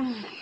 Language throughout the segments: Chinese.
Mm.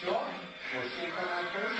行，我先看看分数。